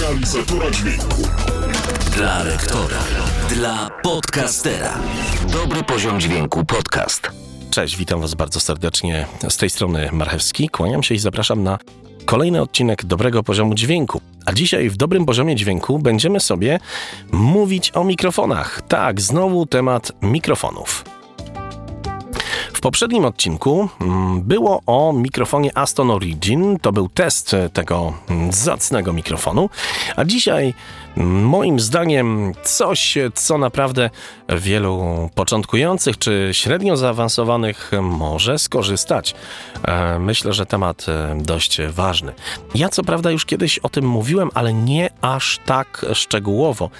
realizatora dźwięku. Dla lektora. Dla podcastera. Dobry poziom dźwięku podcast. Cześć, witam Was bardzo serdecznie. Z tej strony Marchewski. Kłaniam się i zapraszam na kolejny odcinek dobrego poziomu dźwięku. A dzisiaj w dobrym poziomie dźwięku będziemy sobie mówić o mikrofonach. Tak, znowu temat mikrofonów. Poprzednim odcinku mm, było o mikrofonie Aston Origin. To był test tego mm, zacnego mikrofonu. A dzisiaj mm, moim zdaniem coś, co naprawdę wielu początkujących czy średnio zaawansowanych może skorzystać. E, Myślę, że temat e, dość ważny. Ja co prawda już kiedyś o tym mówiłem, ale nie aż tak szczegółowo.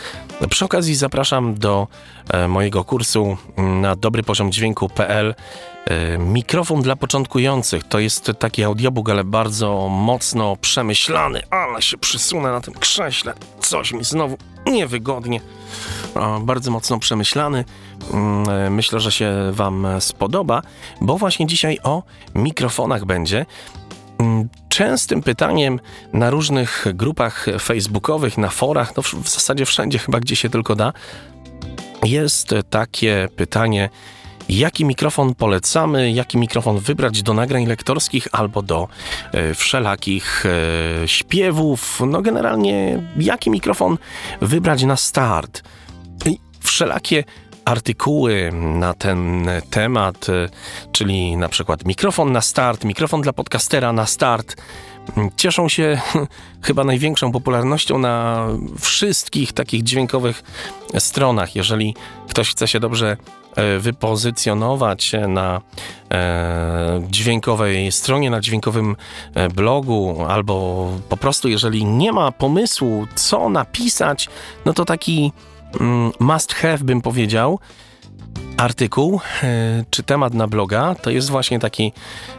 Przy okazji zapraszam do e, mojego kursu na dobrypoziomdźwięku.pl E, Mikrofon dla początkujących to jest taki audiobook, ale bardzo mocno przemyślany. Ale się przysunę na tym krześle. Coś mi znowu niewygodnie. Bardzo mocno przemyślany. Mm, e, Myślę, że się Wam spodoba, bo właśnie dzisiaj o mikrofonach będzie. Mm, Częstym pytaniem na różnych grupach facebookowych, na forach, no w zasadzie wszędzie chyba, gdzie się tylko da, jest takie pytanie, jaki mikrofon polecamy, jaki mikrofon wybrać do nagrań lektorskich albo do e, wszelakich e, śpiewów. No generalnie, jaki mikrofon wybrać na start. I wszelakie artykuły na ten temat, e, czyli na przykład mikrofon na start, mikrofon dla podcastera na start, cieszą się chyba największą popularnością na wszystkich takich dźwiękowych stronach. Jeżeli ktoś chce się dobrze e, wypozycjonować na e, dźwiękowej stronie, na dźwiękowym e, blogu, albo po prostu jeżeli nie ma pomysłu, co napisać, no to taki mm, must have bym powiedział, artykuł e, czy temat na bloga to jest właśnie taki,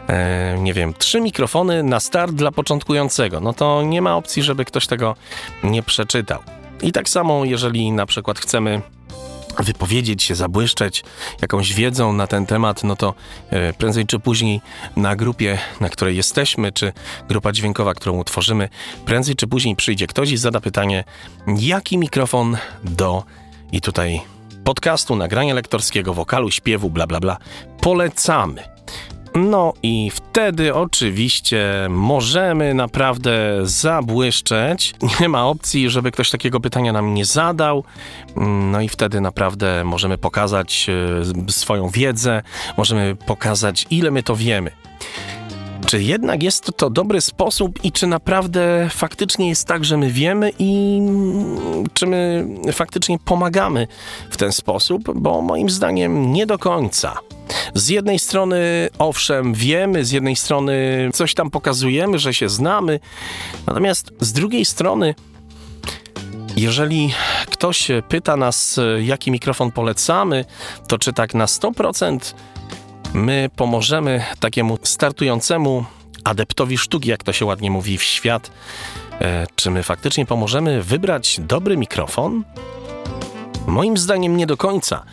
e, nie wiem, trzy mikrofony na start dla początkującego. No to nie ma opcji, żeby ktoś tego nie przeczytał. I tak samo, jeżeli na przykład chcemy wypowiedzieć się, zabłyszczeć jakąś wiedzą na ten temat, no to e, prędzej czy później na grupie, na której jesteśmy, czy grupa dźwiękowa, którą utworzymy, prędzej czy później przyjdzie ktoś i zada pytanie, jaki mikrofon do i tutaj podcastu, nagrania lektorskiego, wokalu, śpiewu, bla bla bla, polecamy. No i wtedy oczywiście możemy naprawdę zabłyszczeć. Nie ma opcji, żeby ktoś takiego pytania nam nie zadał. No i wtedy naprawdę możemy pokazać e, swoją wiedzę, możemy pokazać, ile my to wiemy. Czy jednak jest to dobry sposób i czy naprawdę faktycznie jest tak, że my wiemy i czy my faktycznie pomagamy w ten sposób? Bo moim zdaniem nie do końca. Z jednej strony, owszem, wiemy, z jednej strony coś tam pokazujemy, że się znamy, natomiast z drugiej strony, jeżeli ktoś pyta nas, jaki mikrofon polecamy, to czy tak na 100% my pomożemy takiemu startującemu adeptowi sztuki, jak to się ładnie mówi, w świat, e, czy my faktycznie pomożemy wybrać dobry mikrofon? Moim zdaniem nie do końca,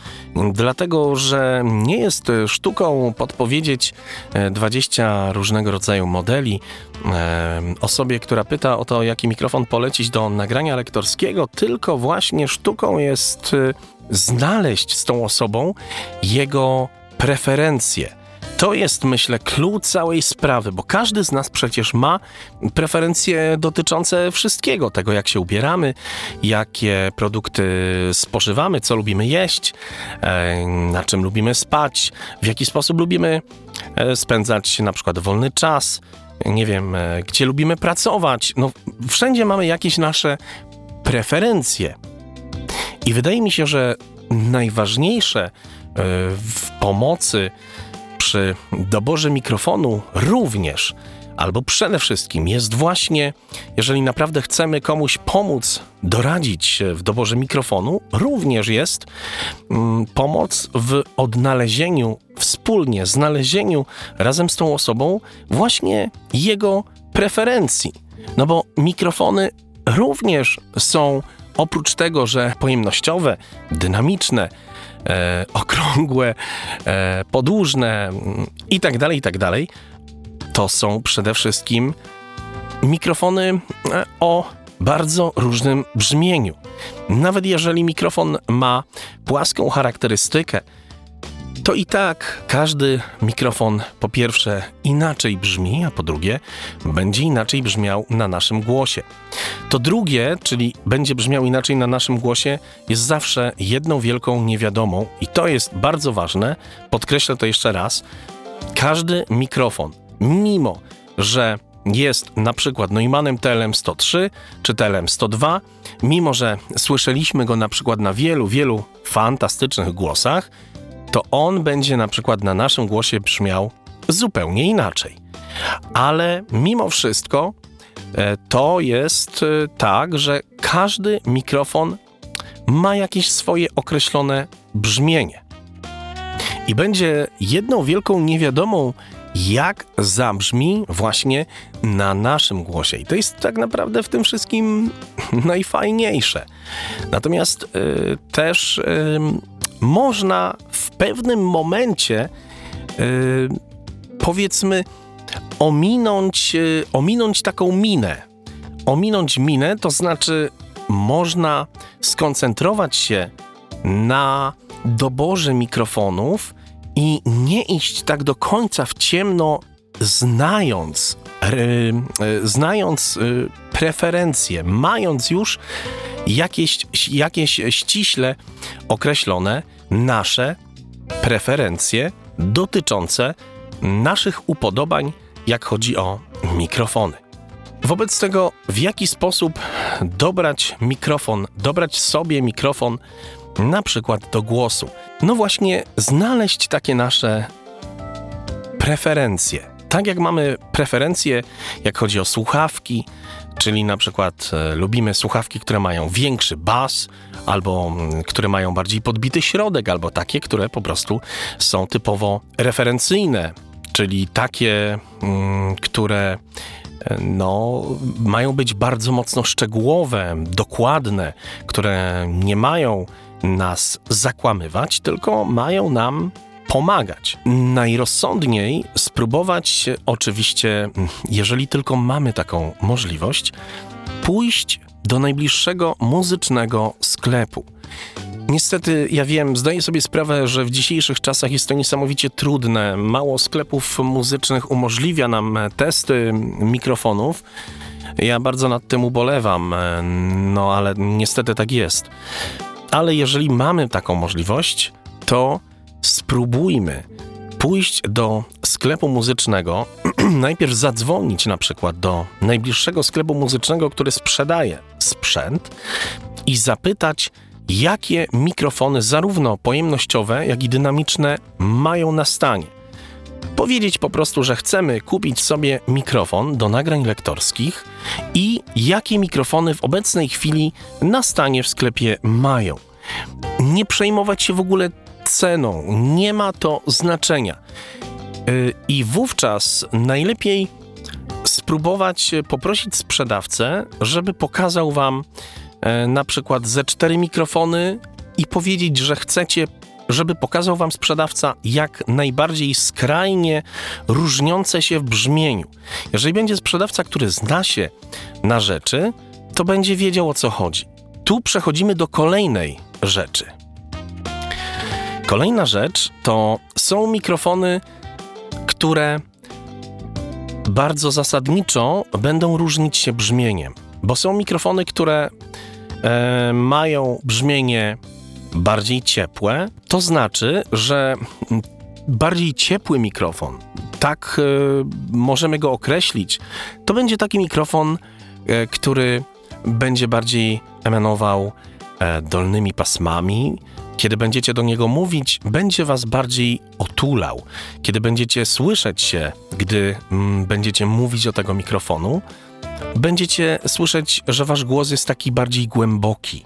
dlatego że nie jest sztuką podpowiedzieć e, 20 różnego rodzaju modeli e, osobie, która pyta o to, jaki mikrofon polecić do nagrania lektorskiego, tylko właśnie sztuką jest e, znaleźć z tą osobą jego preferencje. To jest, myślę, clue całej sprawy, bo każdy z nas przecież ma preferencje dotyczące wszystkiego, tego jak się ubieramy, jakie produkty spożywamy, co lubimy jeść, e, na czym lubimy spać, w jaki sposób lubimy e, spędzać na przykład wolny czas, nie wiem, e, gdzie lubimy pracować. No, wszędzie mamy jakieś nasze preferencje. I wydaje mi się, że najważniejsze w pomocy przy doborze mikrofonu również, albo przede wszystkim jest właśnie, jeżeli naprawdę chcemy komuś pomóc, doradzić się w doborze mikrofonu, również jest mm, pomoc w odnalezieniu, wspólnie znalezieniu razem z tą osobą właśnie jego preferencji. No bo mikrofony również są oprócz tego, że pojemnościowe, dynamiczne, e, okrągłe, e, podłużne mm, i tak dalej, i tak dalej, to są przede wszystkim mikrofony e, o bardzo różnym brzmieniu. Nawet jeżeli mikrofon ma płaską charakterystykę, to i tak każdy mikrofon po pierwsze inaczej brzmi, a po drugie będzie inaczej brzmiał na naszym głosie. To drugie, czyli będzie brzmiał inaczej na naszym głosie, jest zawsze jedną wielką niewiadomą i to jest bardzo ważne, podkreślę to jeszcze raz. Każdy mikrofon, mimo że jest na przykład Neumannem TLM-103 czy TLM-102, mimo że słyszeliśmy go na przykład na wielu, wielu fantastycznych głosach, to on będzie na przykład na naszym głosie brzmiał zupełnie inaczej. Ale mimo wszystko e, to jest e, tak, że każdy mikrofon ma jakieś swoje określone brzmienie. I będzie jedną wielką niewiadomą, jak zabrzmi właśnie na naszym głosie. I to jest tak naprawdę w tym wszystkim najfajniejsze. Natomiast y, też y, można w pewnym momencie, y, powiedzmy, ominąć, y, ominąć taką minę. Ominąć minę to znaczy, można skoncentrować się na doborze mikrofonów i nie iść tak do końca w ciemno, znając, y, znając preferencje, mając już jakieś, jakieś ściśle określone nasze preferencje dotyczące naszych upodobań, jak chodzi o mikrofony. Wobec tego, w jaki sposób dobrać mikrofon, dobrać sobie mikrofon, na przykład do głosu? No właśnie, znaleźć takie nasze preferencje. Tak jak mamy preferencje, jak chodzi o słuchawki, czyli na przykład e, lubimy słuchawki, które mają większy bas, albo mm, które mają bardziej podbity środek, albo takie, które po prostu są typowo referencyjne, czyli takie, mm, które e, no, mają być bardzo mocno szczegółowe, dokładne, które nie mają nas zakłamywać, tylko mają nam pomagać. Najrozsądniej spróbować oczywiście, jeżeli tylko mamy taką możliwość, pójść do najbliższego muzycznego sklepu. Niestety, ja wiem, zdaję sobie sprawę, że w dzisiejszych czasach jest to niesamowicie trudne. Mało sklepów muzycznych umożliwia nam testy mikrofonów. Ja bardzo nad tym ubolewam, no ale niestety tak jest. Ale jeżeli mamy taką możliwość, to spróbujmy pójść do sklepu muzycznego, najpierw zadzwonić na przykład do najbliższego sklepu muzycznego, który sprzedaje sprzęt i zapytać, jakie mikrofony, zarówno pojemnościowe, jak i dynamiczne, mają na stanie. Powiedzieć po prostu, że chcemy kupić sobie mikrofon do nagrań lektorskich i jakie mikrofony w obecnej chwili na stanie w sklepie mają. Nie przejmować się w ogóle ceną. Nie ma to znaczenia. Y, I wówczas najlepiej spróbować poprosić sprzedawcę, żeby pokazał wam e, na przykład ze cztery mikrofony i powiedzieć, że chcecie, żeby pokazał wam sprzedawca jak najbardziej skrajnie różniące się w brzmieniu. Jeżeli będzie sprzedawca, który zna się na rzeczy, to będzie wiedział o co chodzi. Tu przechodzimy do kolejnej rzeczy. Kolejna rzecz to są mikrofony, które bardzo zasadniczo będą różnić się brzmieniem, bo są mikrofony, które e, mają brzmienie bardziej ciepłe. To znaczy, że bardziej ciepły mikrofon, tak e, możemy go określić, to będzie taki mikrofon, e, który będzie bardziej emanował e, dolnymi pasmami, kiedy będziecie do niego mówić, będzie was bardziej otulał. Kiedy będziecie słyszeć się, gdy mm, będziecie mówić do tego mikrofonu, będziecie słyszeć, że wasz głos jest taki bardziej głęboki,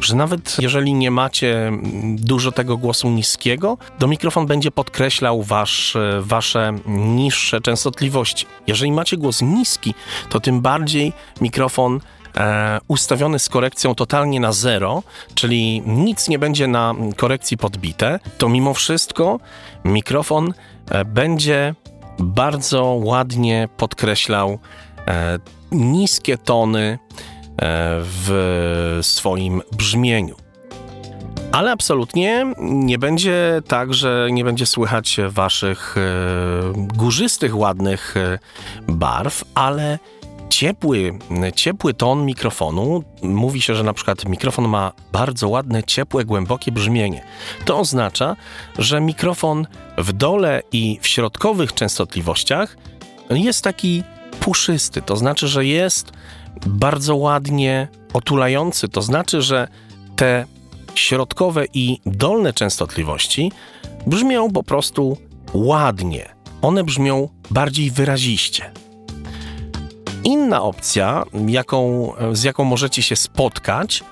że nawet jeżeli nie macie mm, dużo tego głosu niskiego, to mikrofon będzie podkreślał wasz, wasze niższe częstotliwości. Jeżeli macie głos niski, to tym bardziej mikrofon e, ustawiony z korekcją totalnie na zero, czyli nic nie będzie na korekcji podbite, to mimo wszystko mikrofon e, będzie bardzo ładnie podkreślał e, niskie tony w swoim brzmieniu. Ale absolutnie nie będzie tak, że nie będzie słychać waszych e, górzystych, ładnych e, barw, ale ciepły, ciepły ton mikrofonu, mówi się, że na przykład mikrofon ma bardzo ładne, ciepłe, głębokie brzmienie. To oznacza, że mikrofon w dole i w środkowych częstotliwościach jest taki puszysty, to znaczy, że jest bardzo ładnie otulający, to znaczy, że te środkowe i dolne częstotliwości brzmią po prostu ładnie. One brzmią bardziej wyraziście. Inna opcja, jaką, z jaką możecie się spotkać,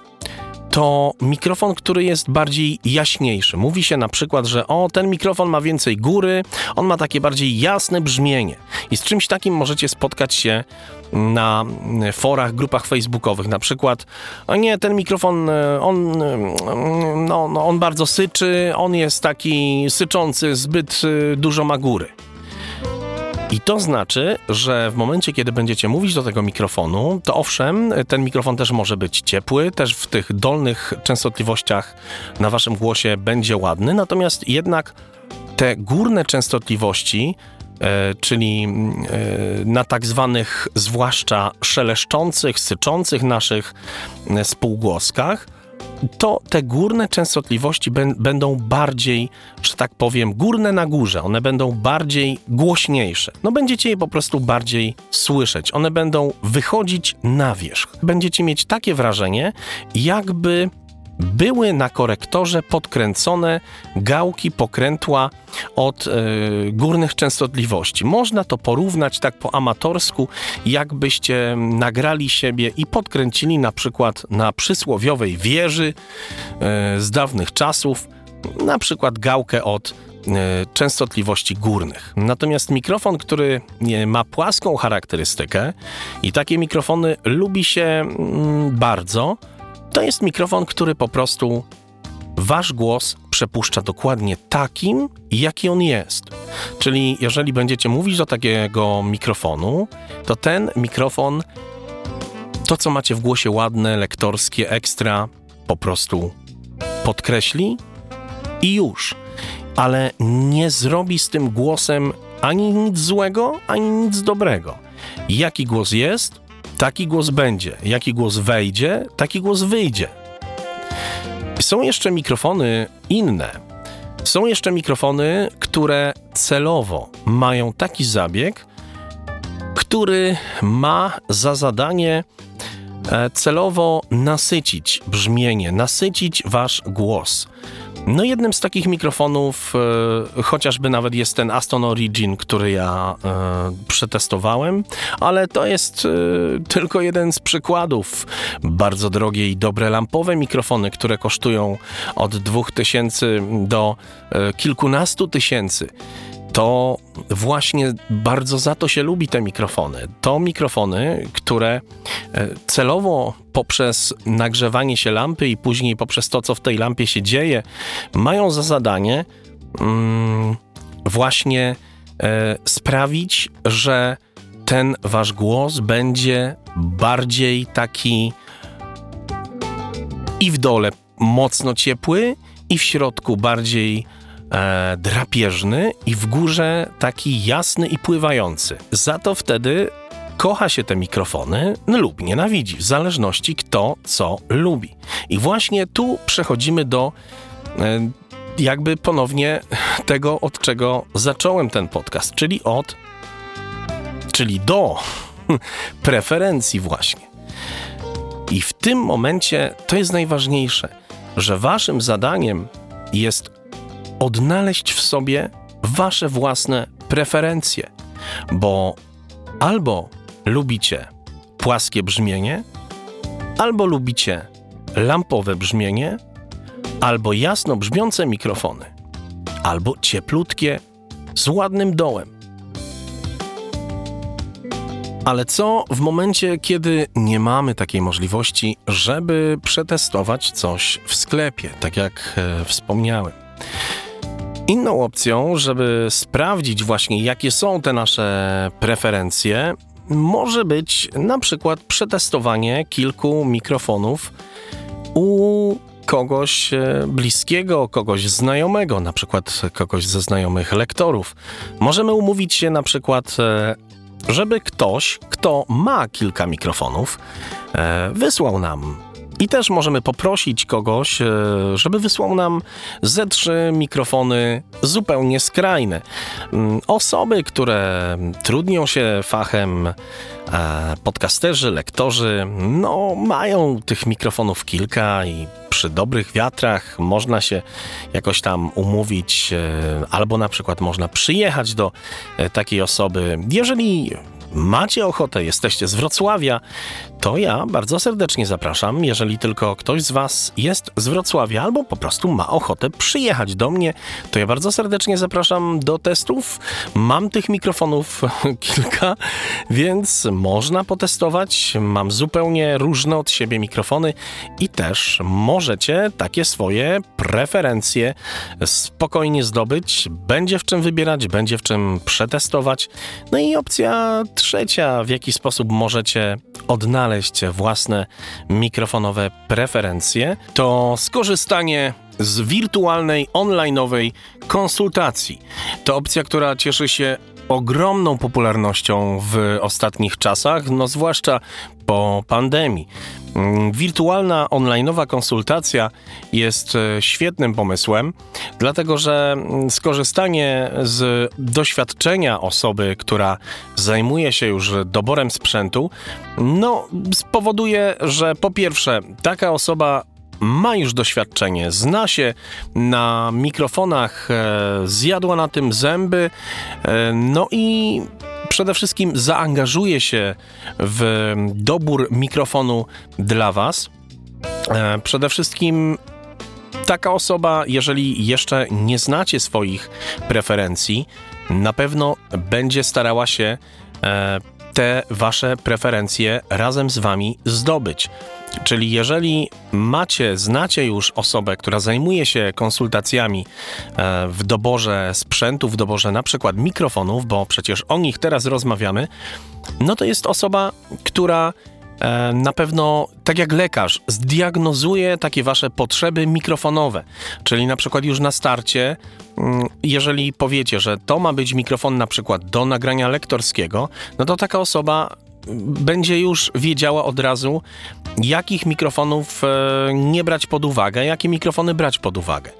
to mikrofon, który jest bardziej jaśniejszy. Mówi się na przykład, że o, ten mikrofon ma więcej góry, on ma takie bardziej jasne brzmienie. I z czymś takim możecie spotkać się na forach, grupach facebookowych. Na przykład, o nie, ten mikrofon, e, on, e, no, no, on bardzo syczy, on jest taki syczący, zbyt e, dużo ma góry. I to znaczy, że w momencie, kiedy będziecie mówić do tego mikrofonu, to owszem, ten mikrofon też może być ciepły, też w tych dolnych częstotliwościach na waszym głosie będzie ładny, natomiast jednak te górne częstotliwości, e, czyli e, na tak zwanych zwłaszcza szeleszczących, syczących naszych e, spółgłoskach, to te górne częstotliwości będą bardziej, że tak powiem, górne na górze. One będą bardziej głośniejsze. No będziecie je po prostu bardziej słyszeć. One będą wychodzić na wierzch. Będziecie mieć takie wrażenie, jakby były na korektorze podkręcone gałki pokrętła od y, górnych częstotliwości. Można to porównać tak po amatorsku, jakbyście nagrali siebie i podkręcili na przykład na przysłowiowej wieży y, z dawnych czasów, na przykład gałkę od e, częstotliwości górnych. Natomiast mikrofon, który ma płaską charakterystykę i takie mikrofony lubi się mm, bardzo, to jest mikrofon, który po prostu wasz głos przepuszcza dokładnie takim, jaki on jest. Czyli jeżeli będziecie mówić do takiego mikrofonu, to ten mikrofon, to co macie w głosie ładne, lektorskie, ekstra, po prostu podkreśli i już. Ale nie zrobi z tym głosem ani nic złego, ani nic dobrego. Jaki głos jest, taki głos będzie. Jaki głos wejdzie, taki głos wyjdzie. Są jeszcze mikrofony inne. Są jeszcze mikrofony, które celowo mają taki zabieg, który ma za zadanie e, celowo nasycić brzmienie, nasycić wasz głos. No jednym z takich mikrofonów e, chociażby nawet jest ten Aston Origin, który ja e, przetestowałem, ale to jest e, tylko jeden z przykładów. Bardzo drogie i dobre lampowe mikrofony, które kosztują od 2000 do kilkunastu tysięcy to właśnie bardzo za to się lubi te mikrofony. To mikrofony, które e, celowo poprzez nagrzewanie się lampy i później poprzez to, co w tej lampie się dzieje, mają za zadanie mm, właśnie e, sprawić, że ten wasz głos będzie bardziej taki i w dole mocno ciepły, i w środku bardziej e, drapieżny i w górze taki jasny i pływający. Za to wtedy kocha się te mikrofony lub nienawidzi, w zależności kto co lubi. I właśnie tu przechodzimy do e, jakby ponownie tego, od czego zacząłem ten podcast, czyli od, czyli do preferencji właśnie. I w tym momencie to jest najważniejsze, że waszym zadaniem jest odnaleźć w sobie wasze własne preferencje, bo albo lubicie płaskie brzmienie, albo lubicie lampowe brzmienie, albo jasno brzmiące mikrofony, albo cieplutkie z ładnym dołem. Ale co w momencie, kiedy nie mamy takiej możliwości, żeby przetestować coś w sklepie, tak jak e, wspomniałem? Inną opcją, żeby sprawdzić właśnie, jakie są te nasze preferencje, może być na przykład przetestowanie kilku mikrofonów u kogoś e, bliskiego, kogoś znajomego, na przykład kogoś ze znajomych lektorów. Możemy umówić się na przykład, e, żeby ktoś, kto ma kilka mikrofonów, e, wysłał nam i też możemy poprosić kogoś, żeby wysłał nam ze trzy mikrofony zupełnie skrajne. Mm, osoby, które trudnią się fachem podcasterzy, lektorzy, no mają tych mikrofonów kilka i przy dobrych wiatrach można się jakoś tam umówić, e, albo na przykład można przyjechać do e, takiej osoby. Jeżeli macie ochotę, jesteście z Wrocławia, to ja bardzo serdecznie zapraszam. Jeżeli tylko ktoś z Was jest z Wrocławia albo po prostu ma ochotę przyjechać do mnie, to ja bardzo serdecznie zapraszam do testów. Mam tych mikrofonów kilka, więc można potestować. Mam zupełnie różne od siebie mikrofony i też możecie takie swoje preferencje spokojnie zdobyć. Będzie w czym wybierać, będzie w czym przetestować. No i opcja trzecia, w jaki sposób możecie odnaleźć własne mikrofonowe preferencje, to skorzystanie z wirtualnej, onlineowej konsultacji. To opcja, która cieszy się ogromną popularnością w ostatnich czasach, no zwłaszcza po pandemii. Mm, wirtualna, onlineowa konsultacja jest e, świetnym pomysłem, dlatego że mm, skorzystanie z doświadczenia osoby, która zajmuje się już doborem sprzętu, no spowoduje, że po pierwsze taka osoba ma już doświadczenie, zna się na mikrofonach, e, zjadła na tym zęby, e, no i przede wszystkim zaangażuje się w dobór mikrofonu dla Was. E, przede wszystkim taka osoba, jeżeli jeszcze nie znacie swoich preferencji, na pewno będzie starała się te wasze preferencje razem z wami zdobyć. Czyli jeżeli macie, znacie już osobę, która zajmuje się konsultacjami e, w doborze sprzętu, w doborze na przykład mikrofonów, bo przecież o nich teraz rozmawiamy, no to jest osoba, która e, na pewno, tak jak lekarz, zdiagnozuje takie wasze potrzeby mikrofonowe. Czyli na przykład już na starcie, mm, jeżeli powiecie, że to ma być mikrofon na przykład do nagrania lektorskiego, no to taka osoba będzie już wiedziała od razu, jakich mikrofonów e, nie brać pod uwagę, jakie mikrofony brać pod uwagę.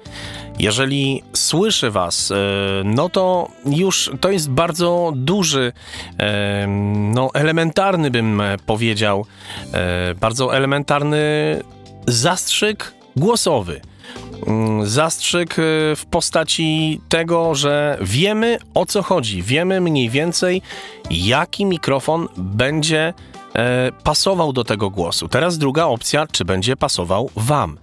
Jeżeli słyszy Was, e, no to już to jest bardzo duży, e, no elementarny bym powiedział, bardzo elementarny zastrzyk głosowy. Mm, zastrzyk w postaci tego, że wiemy o co chodzi, wiemy mniej więcej, jaki mikrofon będzie e, pasował do tego głosu. Teraz druga opcja, czy będzie pasował Wam.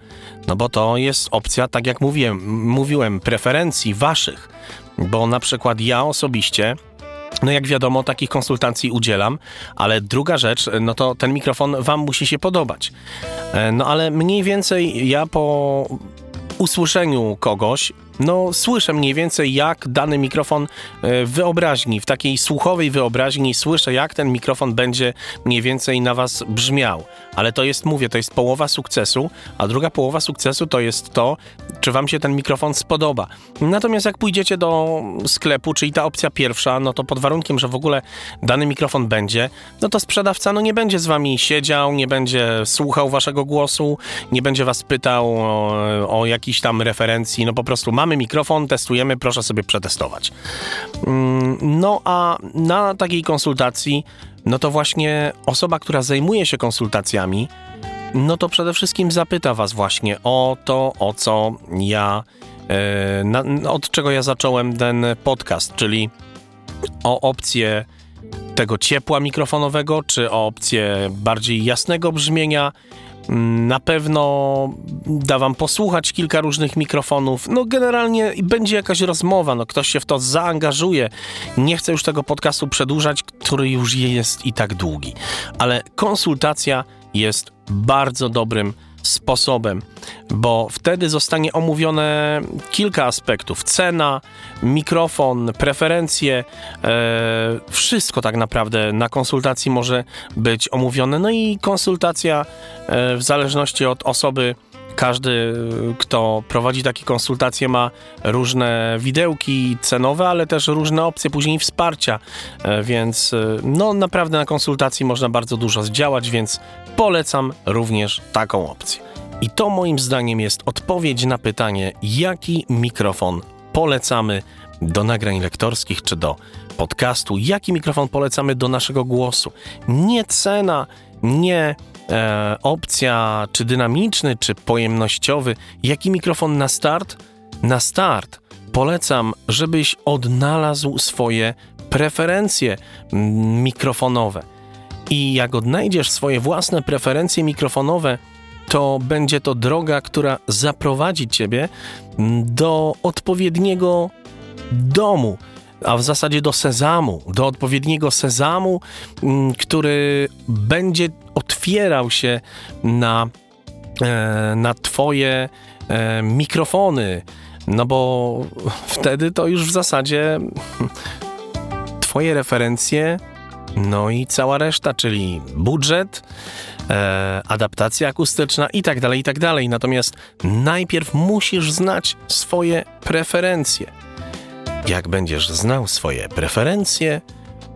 No bo to jest opcja, tak jak mówiłem, mówiłem, preferencji Waszych. Bo na przykład ja osobiście no jak wiadomo, takich konsultacji udzielam, ale druga rzecz, no to ten mikrofon wam musi się podobać. E, no ale mniej więcej ja po usłyszeniu kogoś no słyszę mniej więcej jak dany mikrofon e, w wyobraźni, w takiej słuchowej wyobraźni słyszę jak ten mikrofon będzie mniej więcej na was brzmiał. Ale to jest, mówię, to jest połowa sukcesu, a druga połowa sukcesu to jest to, czy wam się ten mikrofon spodoba. Natomiast jak pójdziecie do sklepu, czyli ta opcja pierwsza, no to pod warunkiem, że w ogóle dany mikrofon będzie, no to sprzedawca no nie będzie z wami siedział, nie będzie słuchał waszego głosu, nie będzie was pytał o, o tam referencji, no po prostu ma mamy mikrofon, testujemy, proszę sobie przetestować. Mm, no a na takiej konsultacji, no to właśnie osoba, która zajmuje się konsultacjami, no to przede wszystkim zapyta Was właśnie o to, o co ja, e, na, od czego ja zacząłem ten podcast, czyli o opcję tego ciepła mikrofonowego, czy o opcję bardziej jasnego brzmienia, na pewno da wam posłuchać kilka różnych mikrofonów. No generalnie będzie jakaś rozmowa, no ktoś się w to zaangażuje. Nie chcę już tego podcastu przedłużać, który już jest i tak długi. Ale konsultacja jest bardzo dobrym sposobem, bo wtedy zostanie omówione kilka aspektów: cena, mikrofon, preferencje, e, wszystko tak naprawdę na konsultacji może być omówione. No i konsultacja e, w zależności od osoby każdy, kto prowadzi takie konsultacje, ma różne widełki cenowe, ale też różne opcje później wsparcia, e, więc e, no naprawdę na konsultacji można bardzo dużo zdziałać, więc polecam również taką opcję. I to moim zdaniem jest odpowiedź na pytanie, jaki mikrofon polecamy do nagrań lektorskich czy do podcastu, jaki mikrofon polecamy do naszego głosu. Nie cena, nie e, opcja, czy dynamiczny, czy pojemnościowy, jaki mikrofon na start? Na start polecam, żebyś odnalazł swoje preferencje mm, mikrofonowe. I jak odnajdziesz swoje własne preferencje mikrofonowe, to będzie to droga, która zaprowadzi ciebie mm, do odpowiedniego domu, a w zasadzie do sezamu, do odpowiedniego sezamu, mm, który będzie otwierał się na, e, na Twoje e, mikrofony. No bo wtedy to już w zasadzie Twoje referencje, no i cała reszta, czyli budżet, e, adaptacja akustyczna i tak dalej, i tak dalej. Natomiast najpierw musisz znać swoje preferencje. Jak będziesz znał swoje preferencje,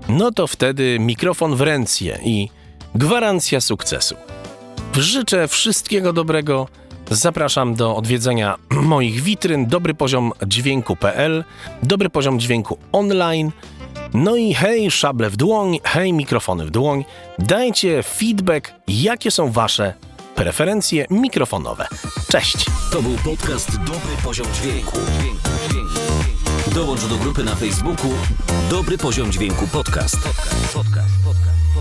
no to wtedy mikrofon w ręce i gwarancja sukcesu. Życzę wszystkiego dobrego. Zapraszam do odwiedzenia moich witryn dobry poziom dźwięku.pl, dobry poziom dźwięku online. No i hej, szable w dłoń, hej, mikrofony w dłoń. Dajcie feedback, jakie są wasze preferencje mikrofonowe. Cześć! To był podcast Dobry Poziom Dźwięku. Dołącz do grupy na Facebooku Dobry Poziom Dźwięku Podcast. podcast, podcast, podcast.